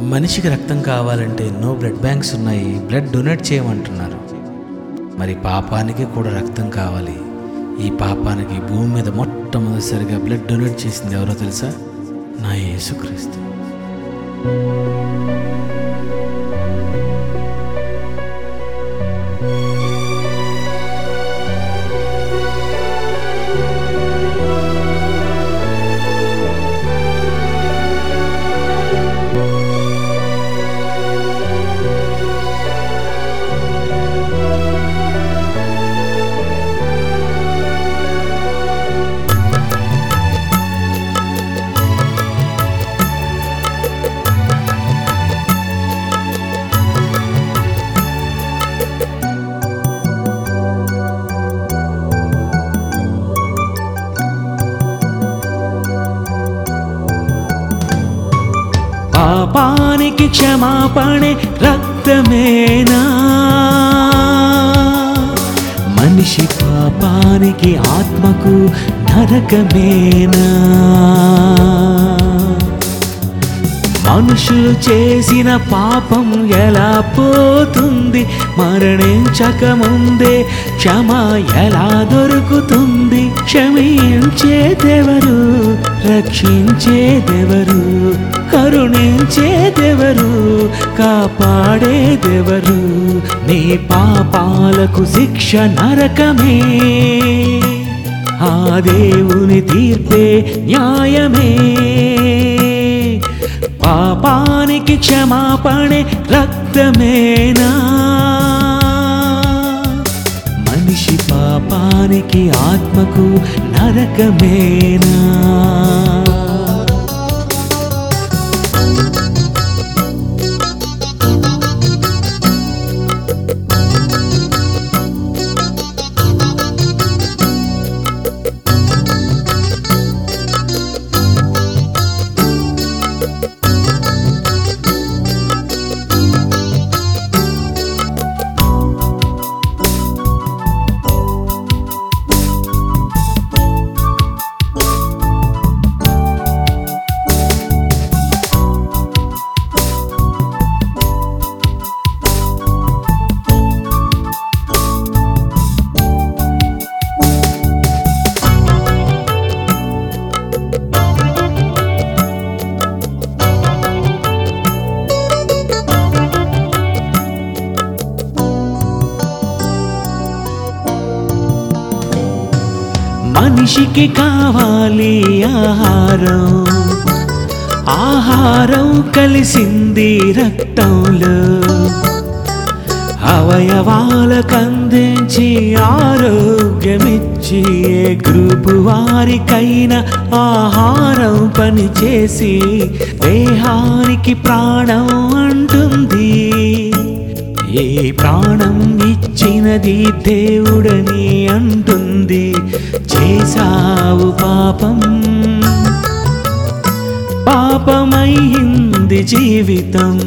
మనిషికి రక్తం కావాలంటే ఎన్నో బ్లడ్ బ్యాంక్స్ ఉన్నాయి బ్లడ్ డొనేట్ చేయమంటున్నారు. మరి పాపానికి కూడా రక్తం కావాలి. ఈ పాపానికి భూమి మీద మొట్టమొదటిసారిగా బ్లడ్ డొనేట్ చేసింది ఎవరో తెలుసా? నా యేసుక్రీస్తు. పాపానికి క్షమాపణే రక్తమేనా? మనిషి పాపానికి ఆత్మకు నరకమేనా? మనుషులు చేసిన పాపం ఎలా పోతుంది? మరణించకముందే క్షమ ఎలా దొరుకుతుంది? క్షమించేదెవరు? రక్షించేదెవరు? కరుణించేదెవరు కాపాడేదెవరు నీ పాపాలకు శిక్ష నరకమే. ఆ దేవుని తీర్పే న్యాయమే. పాపానికి క్షమాపణే రక్తమేనా? మనిషి పాపానికి ఆత్మకు నరకమేనా? మనిషికి కావాలి ఆహారం. ఆహారం కలిసింది రక్తంలో. అవయవాలకు అందించి ఆరోగ్యమిచ్చి ఏ గ్రూపు వారికైనా ఆహారం పనిచేసి దేహానికి ప్రాణం అంటుంది. ఏ ప్రాణం ఇచ్చినది దేవుడని అంటూ చేశావు పాపం. పాపమైంది జీవితం.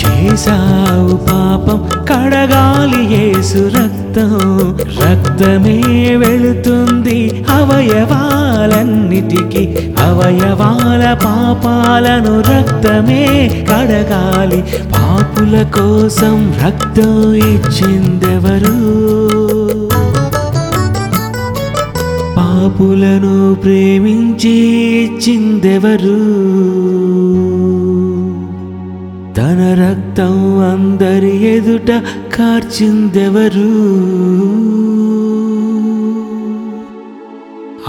చేశావు పాపం కడగాలి ఏసు రక్తం. రక్తమే వెళుతుంది అవయవాలన్నిటికీ. అవయవాల పాపాలను రక్తమే కడగాలి. పాపుల కోసం రక్తం ఇచ్చిందెవరు? పాపులను ప్రేమించి ఇచ్చిందెవరు? తన రక్తం అందరి ఎదుట కార్చిందెవరు?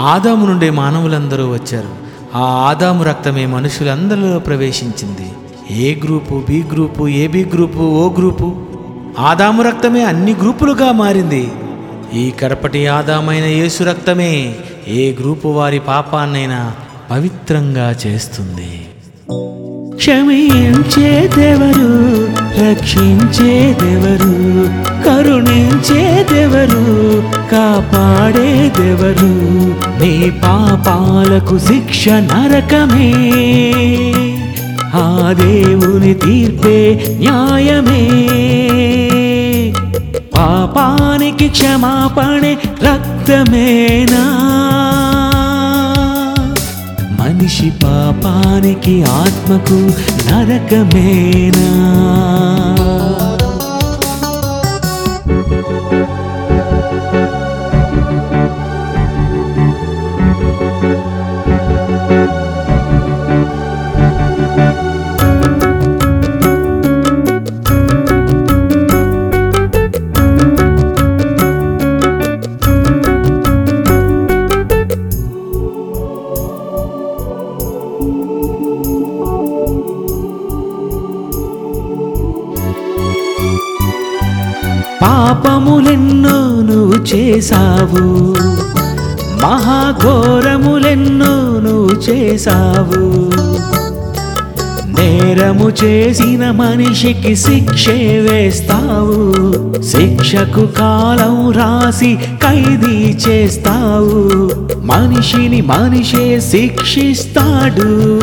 ఆదాము నుండే మానవులందరూ వచ్చారు. ఆ ఆదాము రక్తమే మనుషులందరిలో ప్రవేశించింది. A group B group AB group O group? ఆదాము రక్తమే అన్ని గ్రూపులుగా మారింది. ఈ కడపటి ఆదామైన యేసు రక్తమే ఏ గ్రూపు వారి పాపాన్నైనా పవిత్రంగా చేస్తుంది. క్షమించేదెవరు రక్షించేదెవరు కరుణించేదెవరు కాపాడేదెవరు నీ పాపాలకు శిక్ష నరకమే. ఆ దేవుని తీర్పే న్యాయమే. పాపానికి క్షమాపణే రక్తమేనా? మనిషి పాపానికి ఆత్మకు నరకమేనా? చేశావు? మహాఘోరములెన్నో నువ్వు చేశావు. నేరము చేసిన మనిషికి శిక్షే వేస్తావు. శిక్షకు కాలం రాసి ఖైదీ చేస్తావు. మనిషిని మనిషే శిక్షిస్తాడు.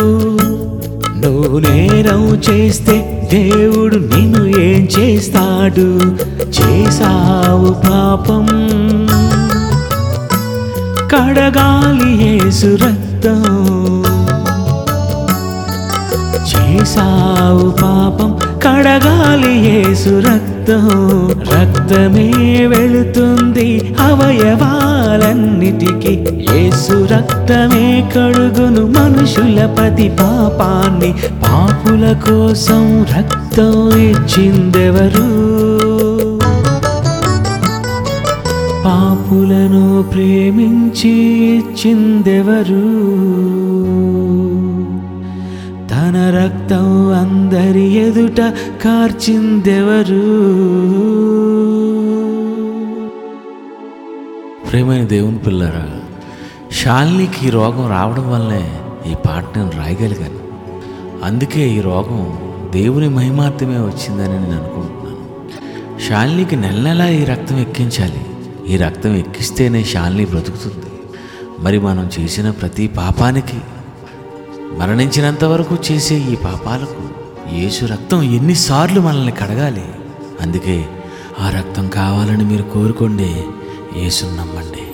నువ్వు నేరం చేస్తే దేవుడు నిన్ను ఏం చేస్తాడు? చేసావు పాపం. కడగాలి యేసు రక్తం. చేసావు పాపం కడగాలి యేసు రక్తం. రక్తమే వెళుతుంది అవయవాలన్నిటికీ. యేసు రక్తమే కడుగును మనుషుల పతి పాపాన్ని. పాపుల కోసం రక్తం ఇచ్చిందెవరు? పాపులను ప్రేమించి ఇచ్చిందెవరు? తన రక్తం అందరి ఎదుట కార్చిందెవరు? ప్రేమైన దేవుని పిల్లరా శాలినికి ఈ రోగం రావడం వల్లే ఈ పాట నేను రాయగలిగాను. అందుకే ఈ రోగం దేవుని మహిమార్థమే వచ్చిందని నేను అనుకుంటున్నాను. శాలినికి నెల నెలా ఈ రక్తం ఎక్కించాలి. ఈ రక్తం ఎక్కిస్తేనే శాలిని బ్రతుకుతుంది. మరి మనం చేసిన ప్రతి పాపానికి మరణించినంత వరకు చేసే ఈ పాపాలకు యేసు రక్తం ఎన్నిసార్లు మనల్ని కడగాలి. అందుకే ఆ రక్తం కావాలని మీరు కోరుకోండి యేసుని నమ్మండి.